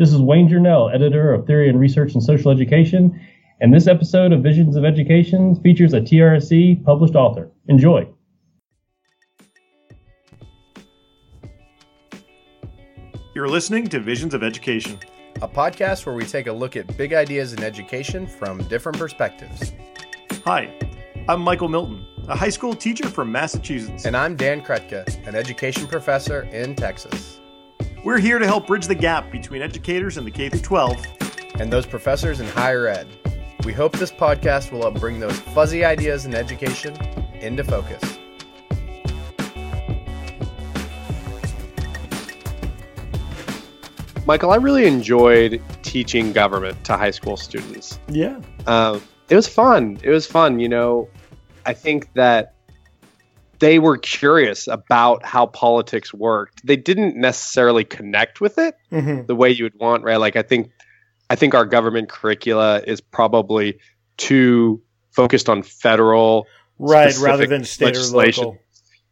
This is Wayne Journell, editor of Theory and Research in Social Education, and this episode of Visions of Education features a TRSE published author. Enjoy. You're listening to Visions of Education, a podcast where we take a look at big ideas in education from different perspectives. Hi, I'm Michael Milton, a high school teacher from Massachusetts. And I'm Dan Krutka, an education professor in Texas. We're here to help bridge the gap between educators in the K 12 and those professors in higher ed. We hope this podcast will help bring those fuzzy ideas in education into focus. Michael, I really enjoyed teaching government to high school students. Yeah. Uh, it was fun. It was fun. You know, I think that they were curious about how politics worked. They didn't necessarily connect with it mm-hmm. the way you would want, right? Like I think I think our government curricula is probably too focused on federal right rather than state legislation. or local.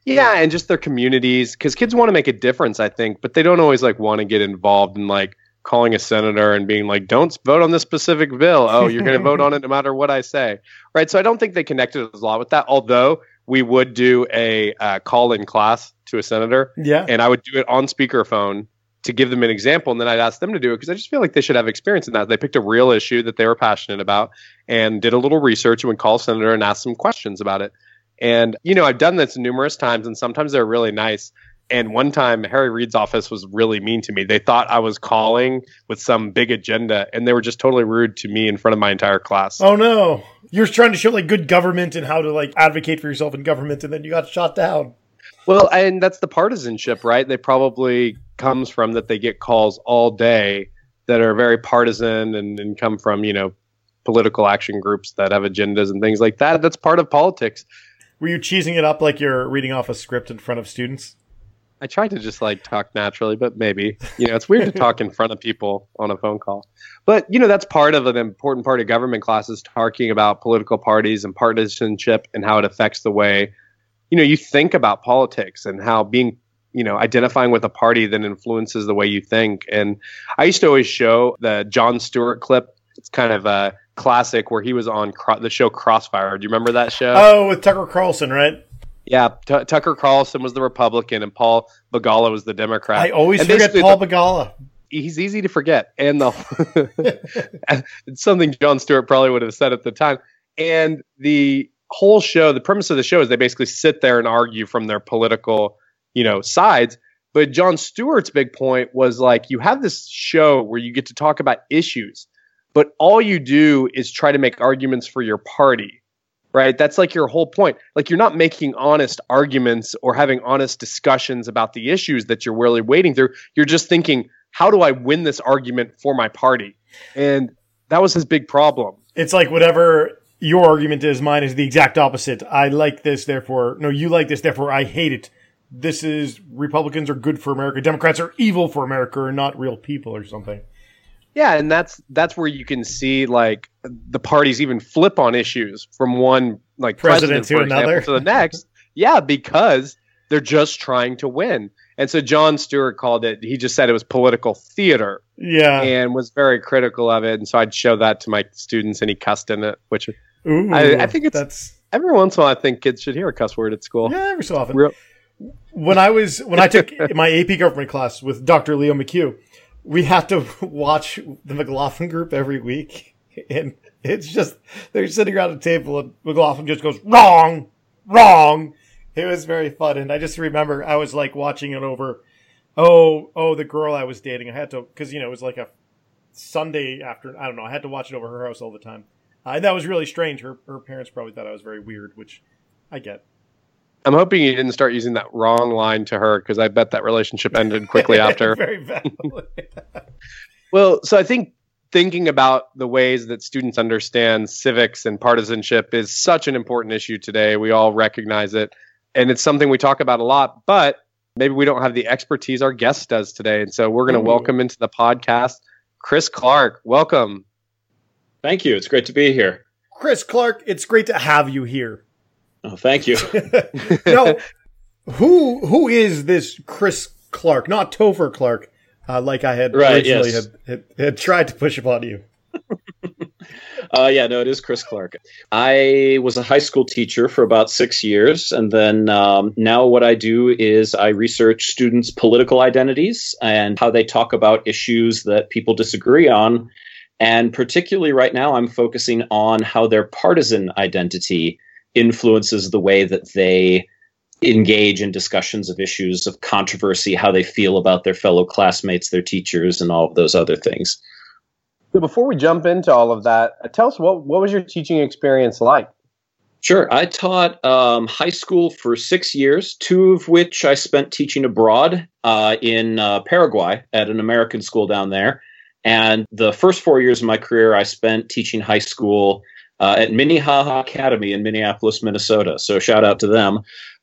Yeah, and just their communities cuz kids want to make a difference, I think, but they don't always like want to get involved in like calling a senator and being like, "Don't vote on this specific bill. Oh, you're going to vote on it no matter what I say." Right? So I don't think they connected a lot with that. Although we would do a uh, call in class to a senator. Yeah. And I would do it on speakerphone to give them an example. And then I'd ask them to do it because I just feel like they should have experience in that. They picked a real issue that they were passionate about and did a little research and would call a senator and ask some questions about it. And, you know, I've done this numerous times and sometimes they're really nice. And one time, Harry Reid's office was really mean to me. They thought I was calling with some big agenda, and they were just totally rude to me in front of my entire class. Oh no! You're trying to show like good government and how to like advocate for yourself in government, and then you got shot down. Well, and that's the partisanship, right? They probably comes from that they get calls all day that are very partisan and, and come from you know political action groups that have agendas and things like that. That's part of politics. Were you cheesing it up like you're reading off a script in front of students? I try to just like talk naturally, but maybe you know it's weird to talk in front of people on a phone call. But you know that's part of an important part of government classes talking about political parties and partisanship and how it affects the way you know you think about politics and how being you know identifying with a party then influences the way you think. And I used to always show the Jon Stewart clip. It's kind of a classic where he was on cro- the show Crossfire. Do you remember that show? Oh, with Tucker Carlson, right? Yeah, T- Tucker Carlson was the Republican and Paul Begala was the Democrat. I always and forget Paul the, Begala. He's easy to forget, and the it's something Jon Stewart probably would have said at the time. And the whole show, the premise of the show is they basically sit there and argue from their political, you know, sides. But Jon Stewart's big point was like you have this show where you get to talk about issues, but all you do is try to make arguments for your party right? That's like your whole point. Like you're not making honest arguments or having honest discussions about the issues that you're really wading through. You're just thinking, how do I win this argument for my party? And that was his big problem. It's like whatever your argument is, mine is the exact opposite. I like this, therefore, no, you like this, therefore I hate it. This is Republicans are good for America, Democrats are evil for America, or not real people, or something. Yeah, and that's that's where you can see like the parties even flip on issues from one like president, president to example, another to the next. yeah, because they're just trying to win. And so Jon Stewart called it. He just said it was political theater. Yeah, and was very critical of it. And so I'd show that to my students, and he cussed in it, which Ooh, I, I, think it's that's every once in a while. I think kids should hear a cuss word at school. Yeah, every so often. Real- when I was when I took my AP government class with Dr. Leo McHugh, we have to watch the McLaughlin group every week, and it's just they're sitting around a table, and McLaughlin just goes wrong, wrong. It was very fun, and I just remember I was like watching it over. Oh, oh, the girl I was dating. I had to because you know it was like a Sunday after. I don't know. I had to watch it over her house all the time. Uh, that was really strange. Her her parents probably thought I was very weird, which I get. I'm hoping you didn't start using that wrong line to her because I bet that relationship ended quickly after. Very badly. well, so I think thinking about the ways that students understand civics and partisanship is such an important issue today. We all recognize it, and it's something we talk about a lot, but maybe we don't have the expertise our guest does today. And so we're going to mm. welcome into the podcast Chris Clark. Welcome. Thank you. It's great to be here. Chris Clark, it's great to have you here. Oh, thank you. no, who who is this Chris Clark? Not Topher Clark. uh, like I had Right, originally yes. had, had, had tried to push upon you. Uh, yeah, no, it is Chris Clark. I was a high school teacher for about six years, and then um, now what I do is I research students' political identities and how they talk about issues that people disagree on. And particularly right now, I'm focusing on how their partisan identity influences the way that they engage in discussions of issues of controversy, how they feel about their fellow classmates, their teachers, and all of those other things. So before we jump into all of that, uh, tell us what what was your teaching experience like? Sure. I taught um, high school for six years, two of which I spent teaching abroad uh, in uh, Paraguay at an American school down there. And the first four years of my career, I spent teaching high school uh, at Minnehaha Academy in Minneapolis, Minnesota. So shout out to them.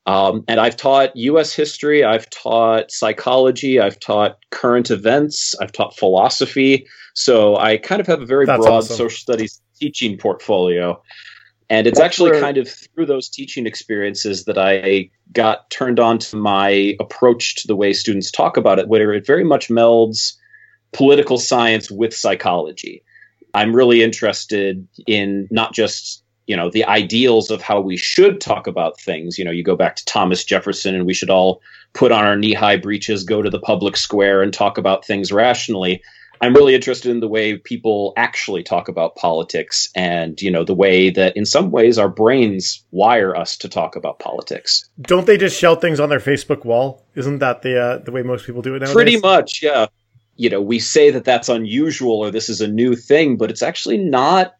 Um, and I've taught U.S. history, I've taught psychology, I've taught current events, I've taught philosophy. So I kind of have a very That's broad awesome. social studies teaching portfolio. And it's That's actually where- kind of through those teaching experiences that I got turned on to my approach to the way students talk about it, where it very much melds political science with psychology. I'm really interested in not just you know the ideals of how we should talk about things. You know, you go back to Thomas Jefferson, and we should all put on our knee-high breeches, go to the public square, and talk about things rationally. I'm really interested in the way people actually talk about politics, and you know the way that in some ways our brains wire us to talk about politics. Don't they just shout things on their Facebook wall? Isn't that the uh, the way most people do it nowadays? Pretty much, yeah. You know, we say that that's unusual or this is a new thing, but it's actually not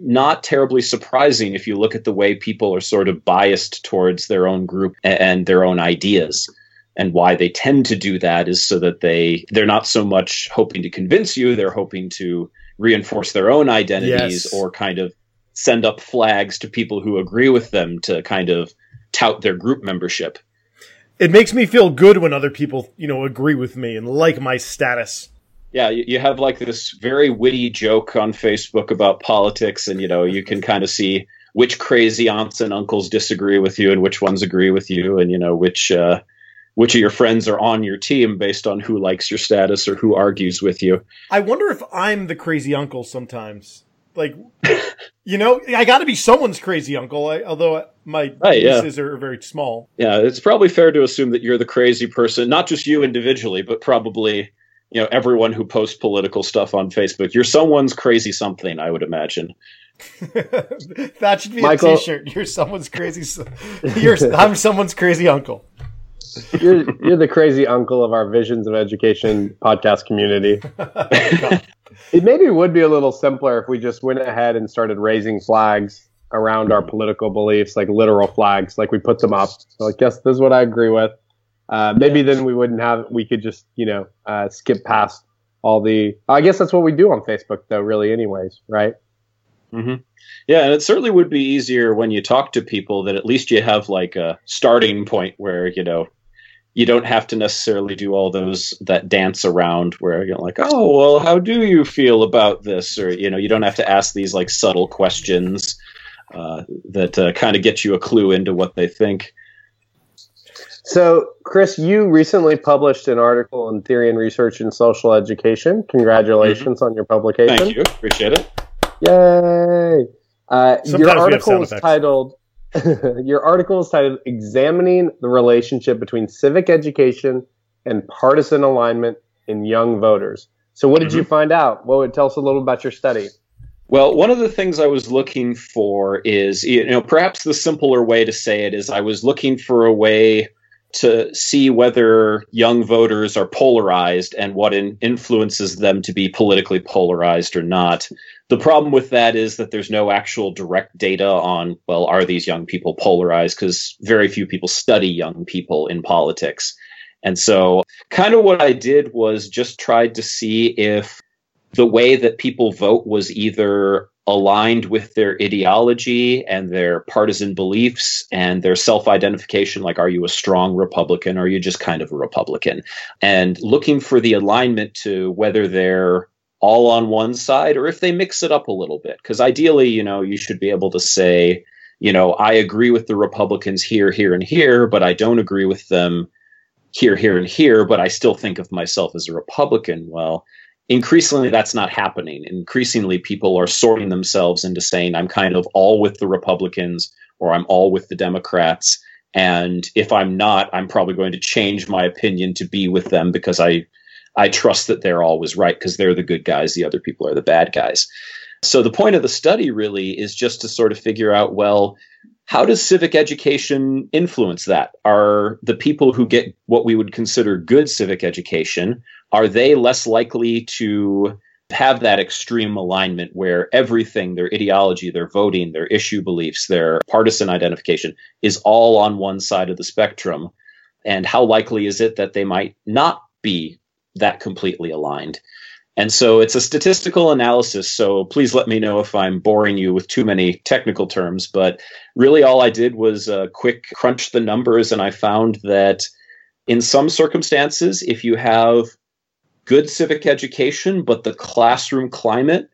not terribly surprising if you look at the way people are sort of biased towards their own group and their own ideas. And why they tend to do that is so that they they're not so much hoping to convince you, they're hoping to reinforce their own identities Yes. or kind of send up flags to people who agree with them to kind of tout their group membership. It makes me feel good when other people, you know, agree with me and like my status. Yeah, you, you have like this very witty joke on Facebook about politics, and you know you can kind of see which crazy aunts and uncles disagree with you, and which ones agree with you, and you know which uh, which of your friends are on your team based on who likes your status or who argues with you. I wonder if I'm the crazy uncle sometimes. Like, you know, I got to be someone's crazy uncle. I, although my Right, yeah. are very small. Yeah, it's probably fair to assume that you're the crazy person, not just you individually, but probably you know everyone who posts political stuff on Facebook. You're someone's crazy something, I would imagine. that should be Michael- a T-shirt. You're someone's crazy. s- You're I'm someone's crazy uncle. You're you're the crazy uncle of our Visions of Education podcast community. It maybe would be a little simpler if we just went ahead and started raising flags around our political beliefs, like literal flags, like we put them up. So I guess this is what I agree with. Uh, maybe then we wouldn't have. We could just you know uh, skip past all the. I guess that's what we do on Facebook, though. Really, anyways, right? hmm Yeah, and it certainly would be easier when you talk to people that at least you have like a starting point where you know you don't have to necessarily do all those that dance around where you're like, oh well, how do you feel about this, or you know, you don't have to ask these like subtle questions uh, that uh, kind of get you a clue into what they think. So, Chris, you recently published an article in Theory and Research in Social Education. Congratulations on your publication. Thank you, appreciate it. Yay! Uh, your article sound was titled. your article is titled "Examining the Relationship Between Civic Education and Partisan Alignment in Young Voters." So, what did you find out? What would tell us a little about your study? Well, one of the things I was looking for is, you know, perhaps the simpler way to say it is I was looking for a way to see whether young voters are polarized and what in, influences them to be politically polarized or not. The problem with that is that there's no actual direct data on, well, are these young people polarized? Because very few people study young people in politics. And so, kind of what I did was just tried to see if the way that people vote was either aligned with their ideology and their partisan beliefs and their self identification like, are you a strong Republican or are you just kind of a Republican? And looking for the alignment to whether they're all on one side or if they mix it up a little bit. Because ideally, you know, you should be able to say, you know, I agree with the Republicans here, here, and here, but I don't agree with them here, here, and here, but I still think of myself as a Republican. Well, increasingly that's not happening. Increasingly, people are sorting themselves into saying, I'm kind of all with the Republicans or I'm all with the Democrats. And if I'm not, I'm probably going to change my opinion to be with them because I, I trust that they're always right because they're the good guys, the other people are the bad guys. So the point of the study really is just to sort of figure out, well, how does civic education influence that? Are the people who get what we would consider good civic education, are they less likely to have that extreme alignment where everything, their ideology, their voting, their issue beliefs, their partisan identification is all on one side of the spectrum? And how likely is it that they might not be that completely aligned? And so it's a statistical analysis. So please let me know if I'm boring you with too many technical terms. But really, all I did was uh, quick crunch the numbers, and I found that in some circumstances, if you have good civic education, but the classroom climate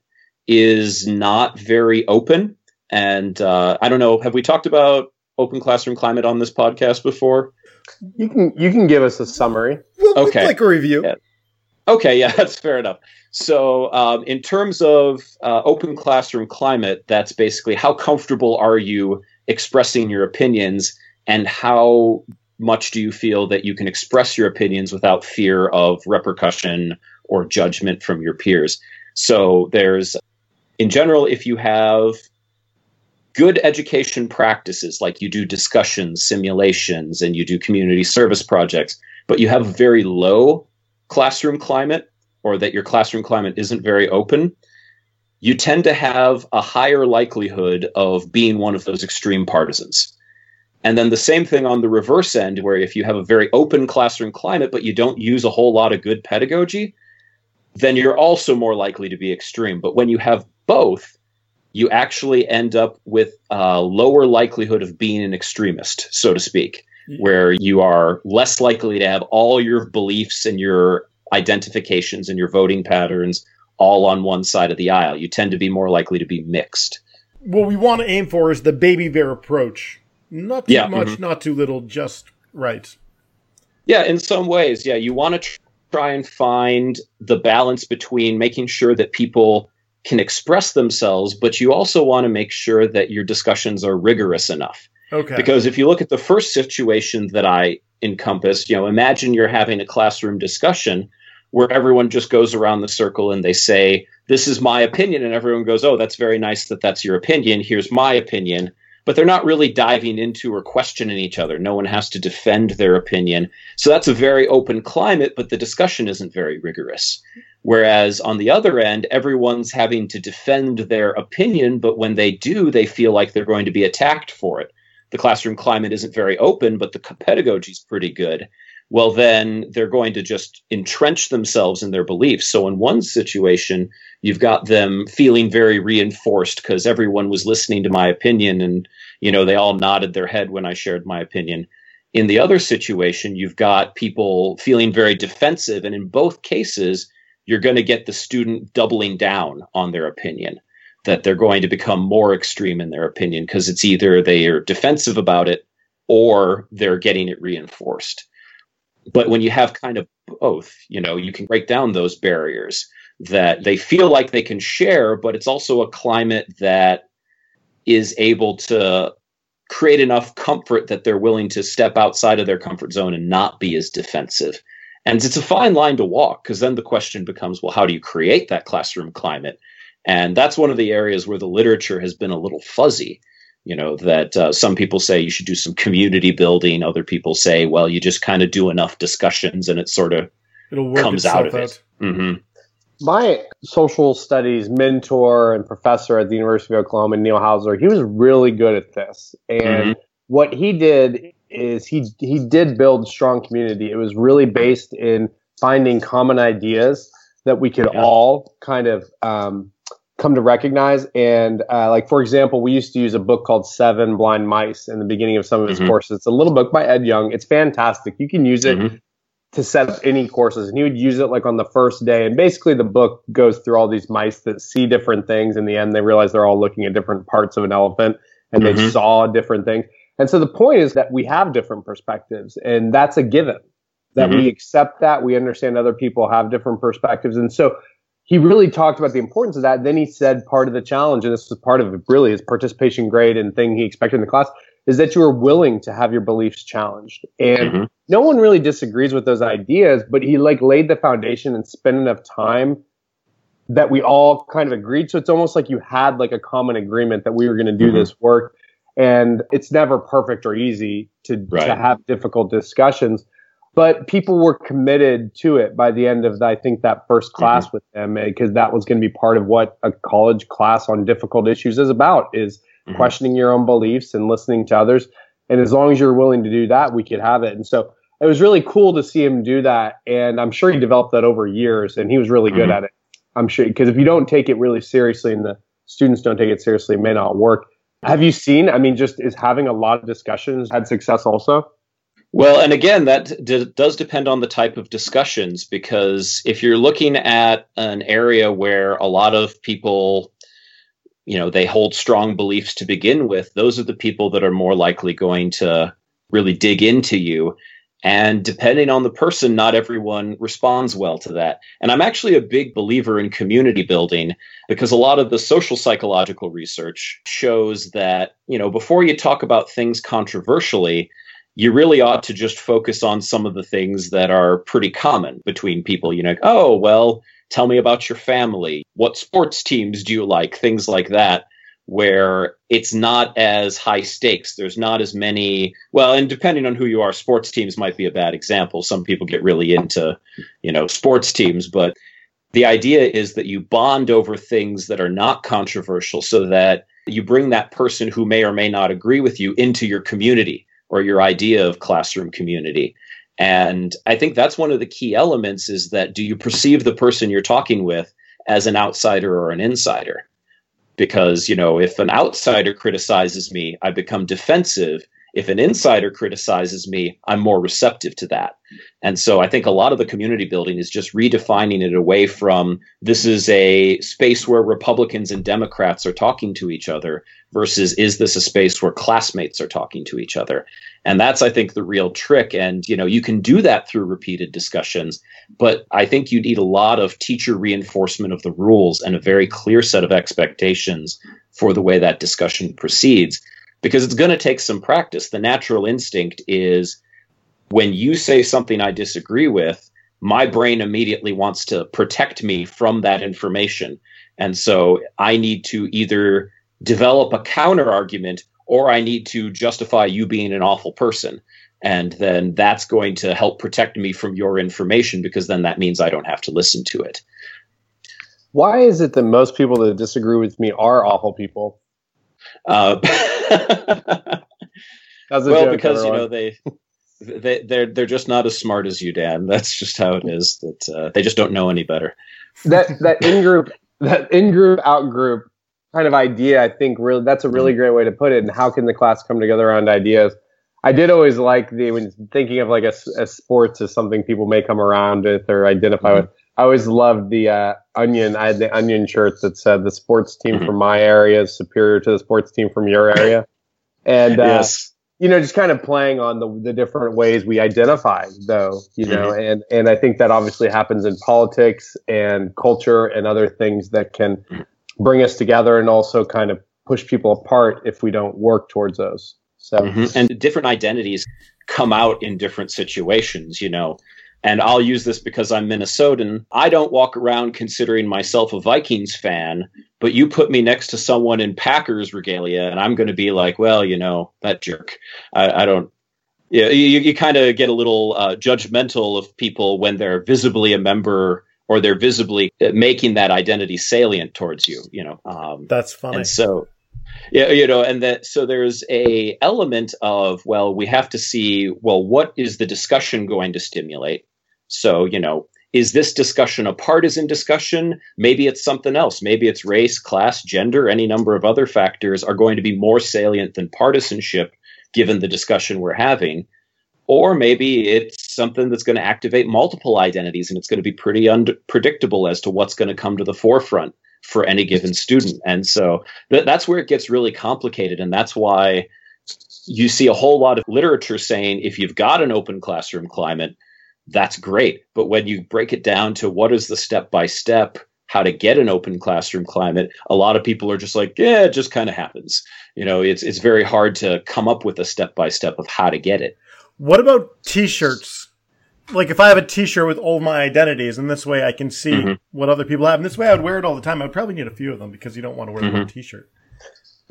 is not very open, and uh, I don't know, have we talked about open classroom climate on this podcast before? You can you can give us a summary. We'll, okay, like a review. Yeah. Okay, yeah, that's fair enough. So, um, in terms of uh, open classroom climate, that's basically how comfortable are you expressing your opinions, and how much do you feel that you can express your opinions without fear of repercussion or judgment from your peers. So, there's, in general, if you have good education practices, like you do discussions, simulations, and you do community service projects, but you have very low classroom climate or that your classroom climate isn't very open, you tend to have a higher likelihood of being one of those extreme partisans. And then the same thing on the reverse end, where if you have a very open classroom climate, but you don't use a whole lot of good pedagogy, then you're also more likely to be extreme. But when you have both, you actually end up with a lower likelihood of being an extremist, so to speak where you are less likely to have all your beliefs and your identifications and your voting patterns all on one side of the aisle. You tend to be more likely to be mixed. What we want to aim for is the baby bear approach. Not too yeah, much, mm-hmm. not too little, just right. Yeah, in some ways, yeah. You want to try and find the balance between making sure that people can express themselves, but you also want to make sure that your discussions are rigorous enough. Okay. Because if you look at the first situation that I encompassed, you know, imagine you're having a classroom discussion where everyone just goes around the circle and they say, This is my opinion. And everyone goes, Oh, that's very nice that that's your opinion. Here's my opinion. But they're not really diving into or questioning each other. No one has to defend their opinion. So that's a very open climate, but the discussion isn't very rigorous. Whereas on the other end, everyone's having to defend their opinion, but when they do, they feel like they're going to be attacked for it the classroom climate isn't very open, but the pedagogy is pretty good, well, then they're going to just entrench themselves in their beliefs. So, in one situation, you've got them feeling very reinforced because everyone was listening to my opinion and, you know, they all nodded their head when I shared my opinion. In the other situation, you've got people feeling very defensive. And in both cases, you're going to get the student doubling down on their opinion that they're going to become more extreme in their opinion because it's either they are defensive about it or they're getting it reinforced. But when you have kind of both, you know, you can break down those barriers that they feel like they can share, but it's also a climate that is able to create enough comfort that they're willing to step outside of their comfort zone and not be as defensive. And it's a fine line to walk because then the question becomes well, how do you create that classroom climate? And that's one of the areas where the literature has been a little fuzzy. You know, that uh, some people say you should do some community building. Other people say, well, you just kind of do enough discussions and it sort of comes out of out. it. Mm-hmm. My social studies mentor and professor at the University of Oklahoma, Neil Houser, he was really good at this. And mm-hmm. what he did is he he did build strong community. It was really based in finding common ideas that we could yeah. all kind of um, come to recognize. And uh, like for example, we used to use a book called Seven Blind Mice in the beginning of some of his mm-hmm. courses. It's a little book by Ed Young. It's fantastic. You can use it. Mm-hmm. To set up any courses, and he would use it like on the first day. And basically, the book goes through all these mice that see different things. In the end, they realize they're all looking at different parts of an elephant, and mm-hmm. they saw different things. And so the point is that we have different perspectives, and that's a given. that mm-hmm. we accept that we understand other people have different perspectives and so he really talked about the importance of that then he said part of the challenge and this was part of it, really his participation grade and thing he expected in the class is that you are willing to have your beliefs challenged and mm-hmm. no one really disagrees with those ideas but he like laid the foundation and spent enough time that we all kind of agreed so it's almost like you had like a common agreement that we were going to do mm-hmm. this work and it's never perfect or easy to, right. to have difficult discussions but people were committed to it by the end of i think that first mm-hmm. class mm-hmm. with them because that was going to be part of what a college class on difficult issues is about is mm-hmm. questioning your own beliefs and listening to others and as long as you're willing to do that we could have it and so it was really cool to see him do that and i'm sure he developed that over years and he was really good mm-hmm. at it i'm sure because if you don't take it really seriously and the students don't take it seriously it may not work have you seen? I mean, just is having a lot of discussions had success also? Well, and again, that d- does depend on the type of discussions because if you're looking at an area where a lot of people, you know, they hold strong beliefs to begin with, those are the people that are more likely going to really dig into you. And depending on the person, not everyone responds well to that. And I'm actually a big believer in community building because a lot of the social psychological research shows that, you know, before you talk about things controversially, you really ought to just focus on some of the things that are pretty common between people. You know, oh, well, tell me about your family. What sports teams do you like? Things like that where it's not as high stakes. There's not as many. Well, and depending on who you are, sports teams might be a bad example. Some people get really into, you know, sports teams, but the idea is that you bond over things that are not controversial so that you bring that person who may or may not agree with you into your community or your idea of classroom community. And I think that's one of the key elements is that do you perceive the person you're talking with as an outsider or an insider? because you know if an outsider criticizes me i become defensive if an insider criticizes me i'm more receptive to that. And so i think a lot of the community building is just redefining it away from this is a space where republicans and democrats are talking to each other versus is this a space where classmates are talking to each other? And that's i think the real trick. And you know you can do that through repeated discussions but i think you need a lot of teacher reinforcement of the rules and a very clear set of expectations for the way that discussion proceeds because it's going to take some practice the natural instinct is when you say something i disagree with my brain immediately wants to protect me from that information and so i need to either develop a counter argument or I need to justify you being an awful person. And then that's going to help protect me from your information because then that means I don't have to listen to it. Why is it that most people that disagree with me are awful people? Uh, well, because you know they they they're they're just not as smart as you, Dan. That's just how it is. That uh, they just don't know any better. That that in group that in group out group kind of idea, I think really that's a really mm-hmm. great way to put it. And how can the class come together around ideas? I did always like the when thinking of like a, a sports as something people may come around with or identify mm-hmm. with. I always loved the uh, onion. I had the onion shirt that said the sports team mm-hmm. from my area is superior to the sports team from your area, and uh, yes. you know just kind of playing on the the different ways we identify, though you know, mm-hmm. and and I think that obviously happens in politics and culture and other things that can mm-hmm bring us together and also kind of push people apart if we don't work towards those. So mm-hmm. and different identities come out in different situations, you know. And I'll use this because I'm Minnesotan. I don't walk around considering myself a Vikings fan, but you put me next to someone in Packers regalia, and I'm going to be like, well, you know, that jerk. I, I don't. Yeah, you, you kind of get a little uh, judgmental of people when they're visibly a member or they're visibly making that identity salient towards you you know um, that's funny and so yeah you know and that so there's a element of well we have to see well what is the discussion going to stimulate so you know is this discussion a partisan discussion maybe it's something else maybe it's race class gender any number of other factors are going to be more salient than partisanship given the discussion we're having or maybe it's something that's going to activate multiple identities and it's going to be pretty unpredictable as to what's going to come to the forefront for any given student. And so th- that's where it gets really complicated. And that's why you see a whole lot of literature saying if you've got an open classroom climate, that's great. But when you break it down to what is the step by step, how to get an open classroom climate, a lot of people are just like, yeah, it just kind of happens. You know, it's it's very hard to come up with a step by step of how to get it. What about t-shirts? Like if I have a t-shirt with all my identities and this way I can see Mhm. what other people have and this way I would wear it all the time. I would probably need a few of them because you don't want to wear Mhm. one t-shirt.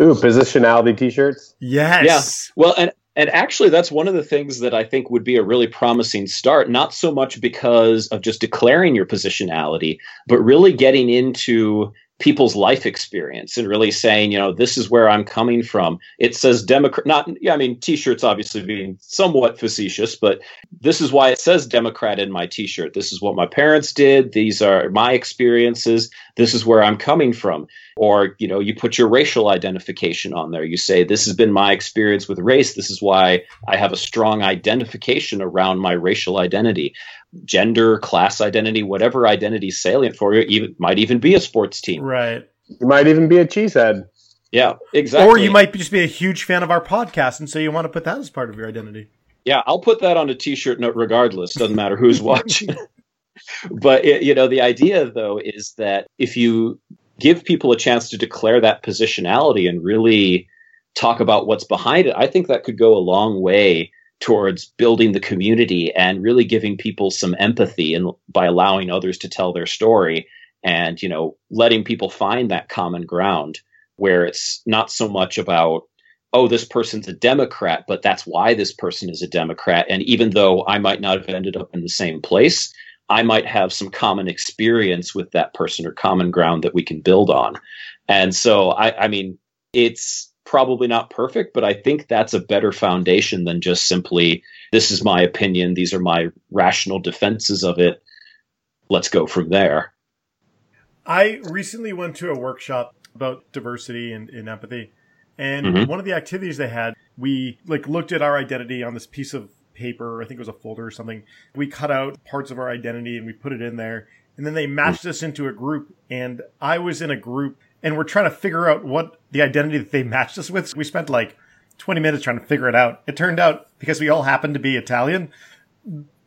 Ooh, positionality T-shirts. Yes. Yeah. Well, and and actually, that's one of the things that I think would be a really promising start. Not so much because of just declaring your positionality, but really getting into people's life experience and really saying, you know, this is where I'm coming from. It says Democrat, not, yeah, I mean, t-shirts obviously being somewhat facetious, but this is why it says Democrat in my t-shirt. This is what my parents did. These are my experiences. This is where I'm coming from. Or, you know, you put your racial identification on there. You say, this has been my experience with race. This is why I have a strong identification around my racial identity gender, class identity, whatever identity is salient for you, even might even be a sports team. Right. You might even be a cheesehead. Yeah, exactly. Or you might just be a huge fan of our podcast and so you want to put that as part of your identity. Yeah, I'll put that on a t-shirt note regardless. Doesn't matter who's watching. but it, you know, the idea though is that if you give people a chance to declare that positionality and really talk about what's behind it, I think that could go a long way towards building the community and really giving people some empathy and by allowing others to tell their story and you know letting people find that common ground where it's not so much about oh this person's a democrat but that's why this person is a democrat. And even though i might not have ended up in the same place i might have some common experience with that person or common ground that we can build on and so i, I mean it's probably not perfect but i think that's a better foundation than just simply this is my opinion these are my rational defenses of it let's go from there I recently went to a workshop about diversity and, and empathy. And Mhm. one of the activities they had, we like looked at our identity on this piece of paper. I think it was a folder or something. We cut out parts of our identity and we put it in there. And then they matched us into a group. And I was in a group and we're trying to figure out what the identity that they matched us with. So We spent like 20 minutes trying to figure it out. It turned out because we all happened to be Italian,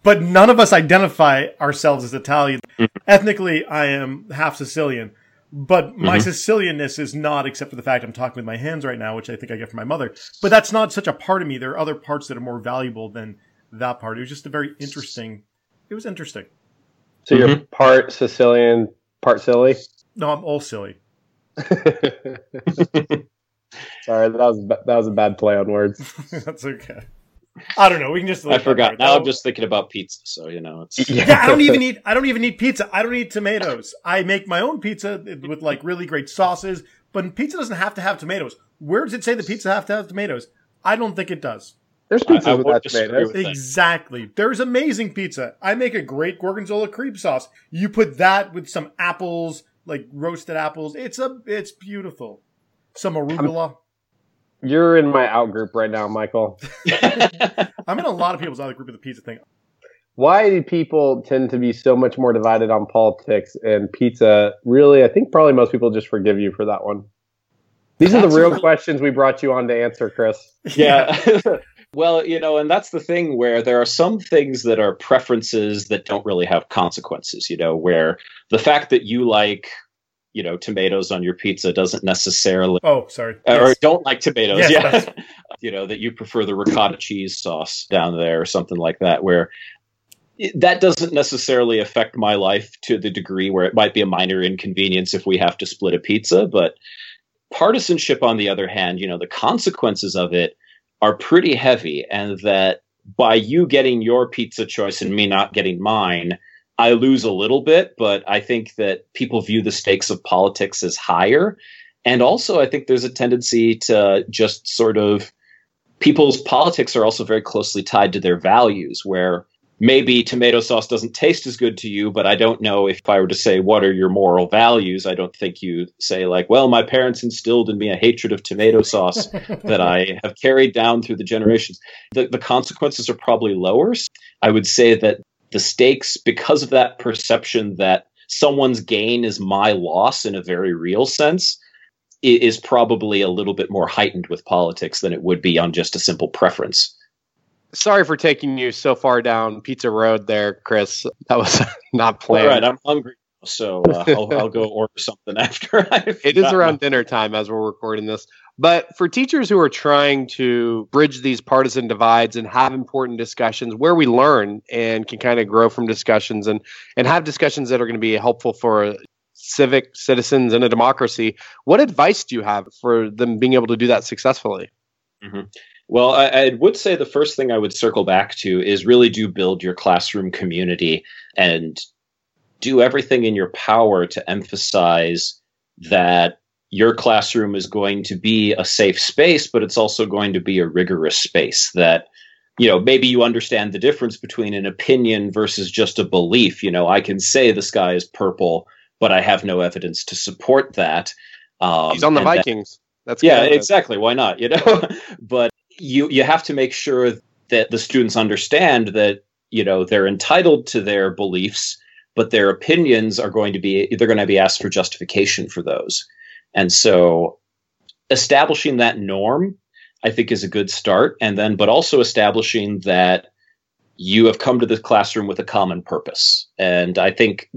but none of us identify ourselves as Italian. Mm-hmm. Ethnically, I am half Sicilian, but my mm-hmm. Sicilianness is not, except for the fact I'm talking with my hands right now, which I think I get from my mother. But that's not such a part of me. There are other parts that are more valuable than that part. It was just a very interesting. It was interesting. So you're mm-hmm. part Sicilian, part silly. No, I'm all silly. Sorry, that was that was a bad play on words. that's okay. I don't know. We can just. i forgot right now now. i'm just thinking about pizza so you know it's Yeah, I don't even eat. I don't even eat pizza. I don't eat tomatoes. I make my own pizza with like really great sauces. But pizza doesn't have to have tomatoes. Where does it say the pizza have to have tomatoes? I don't think it does. There's pizza I without tomatoes. with that. Exactly. There's amazing pizza. I make a great gorgonzola cream sauce. You put that with some apples, like roasted apples. It's a. It's beautiful. Some arugula. You're in my out group right now, Michael. I'm in a lot of people's out group of the pizza thing. Why do people tend to be so much more divided on politics and pizza? Really, I think probably most people just forgive you for that one. These are the real really- questions we brought you on to answer, Chris. yeah. well, you know, and that's the thing where there are some things that are preferences that don't really have consequences, you know, where the fact that you like, you know, tomatoes on your pizza doesn't necessarily Oh, sorry. or don't like tomatoes, Yes, yeah. you know, that you prefer the ricotta cheese sauce down there or something like that where that doesn't necessarily affect my life to the degree where it might be a minor inconvenience if we have to split a pizza, but partisanship on the other hand, you know, the consequences of it are pretty heavy and that by you getting your pizza choice and me not getting mine, I lose a little bit, but I think that people view the stakes of politics as higher. And also, I think there's a tendency to just sort of people's politics are also very closely tied to their values, where maybe tomato sauce doesn't taste as good to you, but I don't know if I were to say, What are your moral values? I don't think you say, like, Well, my parents instilled in me a hatred of tomato sauce that I have carried down through the generations. The, the consequences are probably lower. I would say that the stakes, because of that perception that someone's gain is my loss in a very real sense, is probably a little bit more heightened with politics than it would be on just a simple preference. sorry for taking you so far down Pizza Road there, Chris. That was not planned. All right, I'm hungry, so uh, I'll, I'll, go order something after. I've it is around dinner time as we're recording this. But for teachers who are trying to bridge these partisan divides and have important discussions where we learn and can kind of grow from discussions and, and have discussions that are going to be helpful for civic citizens in a democracy, what advice do you have for them being able to do that successfully? Mm-hmm. Well, I, I, would say the first thing I would circle back to is really do build your classroom community and do everything in your power to emphasize that your classroom is going to be a safe space, but it's also going to be a rigorous space that you know maybe you understand the difference between an opinion versus just a belief. You know i can say the sky is purple but i have no evidence to support that. Um, he's on the vikings that, that's yeah exactly. Why not? You know? But you you have to make sure that the students understand that you know they're entitled to their beliefs but their opinions are going to be they're going to be asked for justification for those and so establishing that norm, I think, is a good start. And then, but also establishing that you have come to the classroom with a common purpose. And I think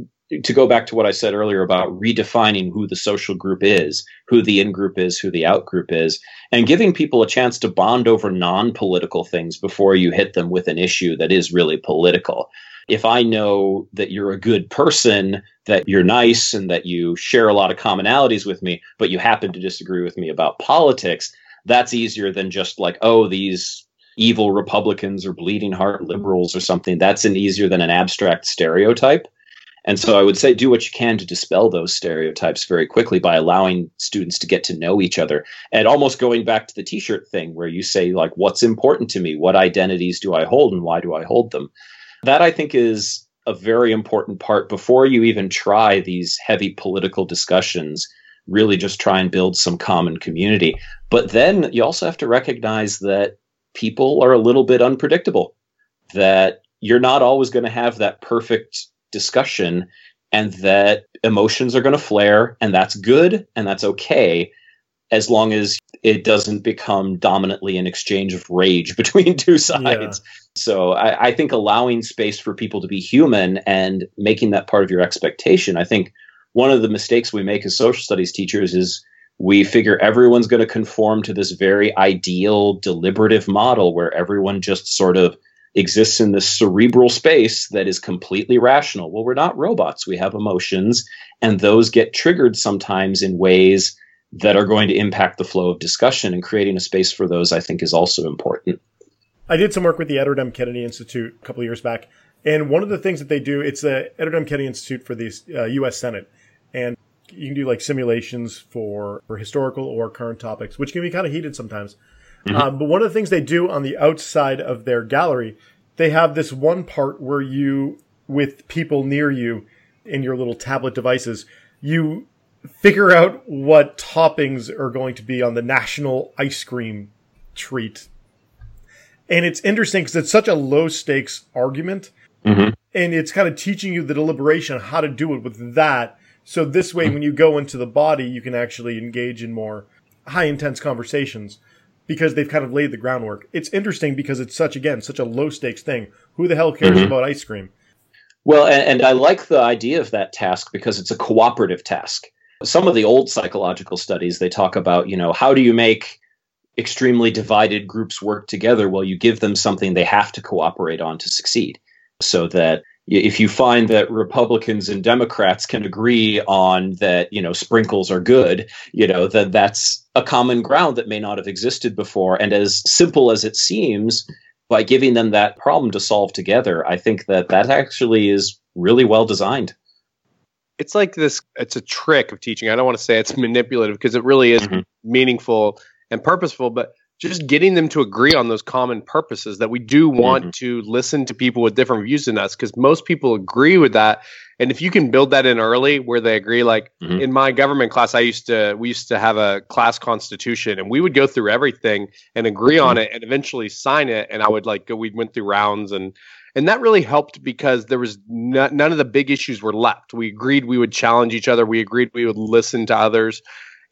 to go back to what I said earlier about redefining who the social group is, who the in group is, who the out group is, and giving people a chance to bond over non political things before you hit them with an issue that is really political if I know that you're a good person, that you're nice, and that you share a lot of commonalities with me, but you happen to disagree with me about politics, that's easier than just like, oh, these evil Republicans or bleeding heart liberals or something. That's an easier than an abstract stereotype. And so I would say do what you can to dispel those stereotypes very quickly by allowing students to get to know each other. And almost going back to the t shirt thing where you say, like, what's important to me? What identities do I hold and why do I hold them? That I think is a very important part before you even try these heavy political discussions. Really just try and build some common community. But then you also have to recognize that people are a little bit unpredictable, that you're not always going to have that perfect discussion, and that emotions are going to flare, and that's good and that's okay as long as it doesn't become dominantly an exchange of rage between two sides. Yeah. So I, I, think allowing space for people to be human and making that part of your expectation. I think one of the mistakes we make as social studies teachers is we figure everyone's going to conform to this very ideal deliberative model where everyone just sort of exists in this cerebral space that is completely rational. Well, we're not robots. We have emotions, and those get triggered sometimes in ways that are going to impact the flow of discussion and creating a space for those i think is also important i did some work with the edward m kennedy institute a couple years back and one of the things that they do it's the edward m kennedy institute for the uh, us senate and you can do like simulations for, for historical or current topics which can be kind of heated sometimes mm-hmm. um, but one of the things they do on the outside of their gallery they have this one part where you with people near you in your little tablet devices you figure out what toppings are going to be on the national ice cream treat. And it's interesting because it's such a low stakes argument. Mm-hmm. And it's kind of teaching you the deliberation on how to do it with that. So this way, when you go into the body, you can actually engage in more high intense conversations because they've kind of laid the groundwork. It's interesting because it's such, again, such a low stakes thing. Who the hell cares mm-hmm. about ice cream? Well, and, and I like the idea of that task because it's a cooperative task some of the old psychological studies they talk about you know how do you make extremely divided groups work together well you give them something they have to cooperate on to succeed. So that if you find that republicans and democrats can agree on that you know sprinkles are good you know that that's a common ground that may not have existed before. And as simple as it seems by giving them that problem to solve together i think that that actually is really well designed. It's like this it's a trick of teaching. I don't want to say it's manipulative because it really is mm-hmm. meaningful and purposeful but just getting them to agree on those common purposes that we do want mm-hmm. to listen to people with different views than us because most people agree with that and if you can build that in early where they agree like mm-hmm. in my government class i used to we used to have a class constitution and we would go through everything and agree mm-hmm. on it and eventually sign it and i would like go we went through rounds and and that really helped because there was none of the big issues were left. We agreed we would challenge each other. We agreed we would listen to others,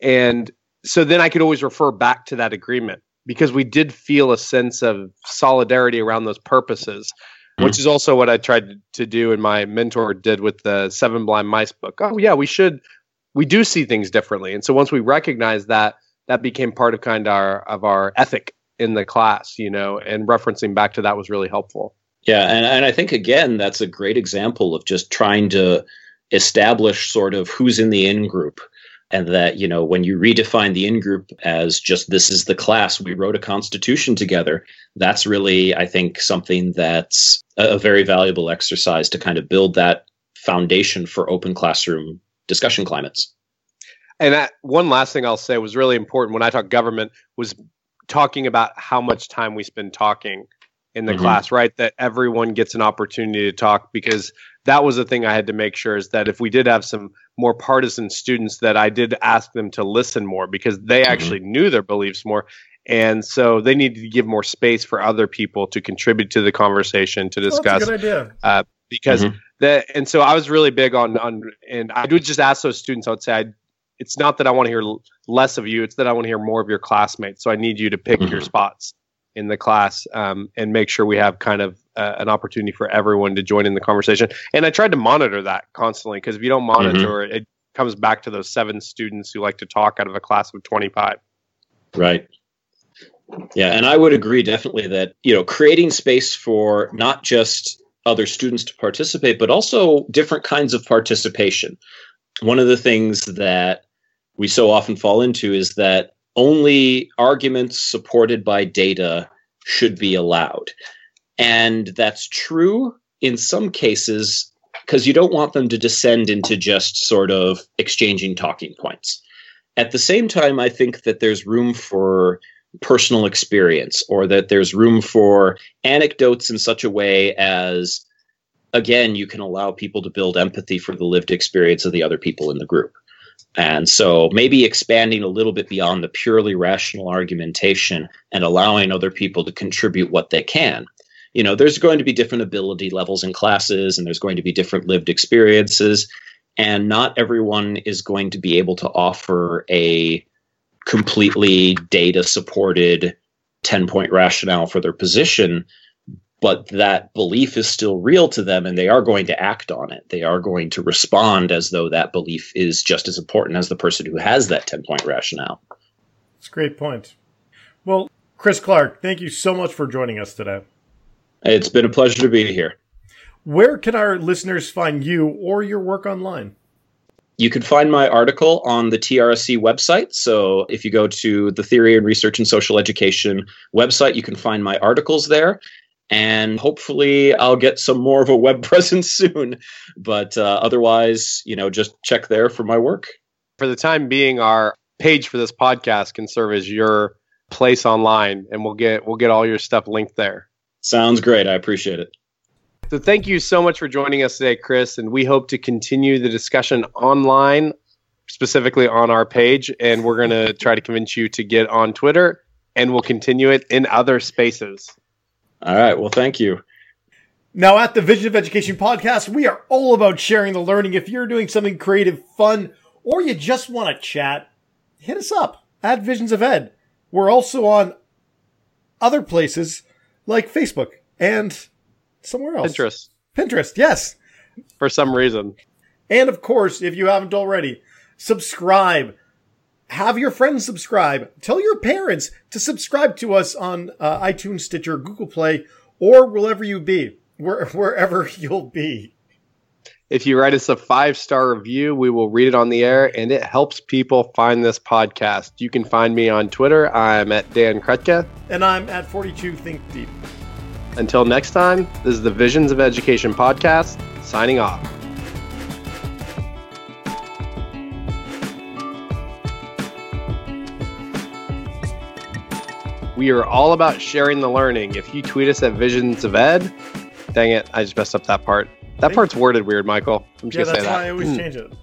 and so then I could always refer back to that agreement. because we did feel a sense of solidarity around those purposes, mm-hmm. which is also what I tried to do and my mentor did with the Seven Blind Mice book. Oh, yeah, we should, we do see things differently. And so once we recognize that, that became part of kind of our, of our ethic in the class, you know, and referencing back to that was really helpful. Yeah. And, and I think, again, that's a great example of just trying to establish sort of who's in the in group and that you know when you redefine the in group as just this is the class we wrote a constitution together that's really i think something that's a, very valuable exercise to kind of build that foundation for open classroom discussion climates and that, one last thing i'll say was really important when i talk government was talking about how much time we spend talking in the mm-hmm. class right that everyone gets an opportunity to talk because that was the thing I had to make sure is that if we did have some more partisan students, that I did ask them to listen more because they mm-hmm. actually knew their beliefs more. And so they needed to give more space for other people to contribute to the conversation to discuss. Oh, good idea. Uh, because mm-hmm. that, and so I was really big on on, and I would just ask those students. I would say, I, it's not that I want to hear less of you; it's that I want to hear more of your classmates. So I need you to pick mm-hmm. your spots in the class um, and make sure we have kind of uh, an opportunity for everyone to join in the conversation. And I tried to monitor that constantly because if you don't monitor mm-hmm. it, it comes back to those seven students who like to talk out of a class of 25. Right. Yeah, and I would agree definitely that, you know, creating space for not just other students to participate, but also different kinds of participation. One of the things that we so often fall into is that only arguments supported by data should be allowed. And that's true in some cases because you don't want them to descend into just sort of exchanging talking points. At the same time, I think that there's room for personal experience or that there's room for anecdotes in such a way as, again, you can allow people to build empathy for the lived experience of the other people in the group. And so maybe expanding a little bit beyond the purely rational argumentation and allowing other people to contribute what they can. You know, there's going to be different ability levels in classes and there's going to be different lived experiences. And not everyone is going to be able to offer a completely data supported 10 point rationale for their position but that belief is still real to them and they are going to act on it. They are going to respond as though that belief is just as important as the person who has that 10 point rationale. That's a great point. Well, Chris Clark, thank you so much for joining us today. It's been a pleasure to be here. Where can our listeners find you or your work online? You can find my article on the TRSE website. So if you go to the Theory and Research in Social Education website, you can find my articles there and hopefully I'll get some more of a web presence soon. But uh, otherwise, you know, just check there for my work. For the time being, our page for this podcast can serve as your place online, and we'll get we'll get all your stuff linked there. Sounds great. I appreciate it. So thank you so much for joining us today, Chris, and we hope to continue the discussion online, specifically on our page, and we're going to try to convince you to get on Twitter, and we'll continue it in other spaces. All right. Well, thank you. Now, at the Vision of Education podcast, we are all about sharing the learning. If you're doing something creative, fun, or you just want to chat, hit us up at Visions of Ed. We're also on other places like Facebook and somewhere else. Pinterest. Pinterest, yes. For some reason. And of course, if you haven't already, subscribe have your friends subscribe. Tell your parents to subscribe to us on uh, iTunes, Stitcher, Google Play, or wherever you be, where, wherever you'll be. If you write us a five star review, we will read it on the air, and it helps people find this podcast. You can find me on Twitter. I'm at Dan Krutka. And I'm at 42 Think Deep. Until next time, this is the Visions of Education podcast, signing off. We are all about sharing the learning. If you tweet us at Visions of Ed, dang it, I just messed up that part. That part's worded weird, Michael. I'm just yeah, gonna say that. I always hmm. change it.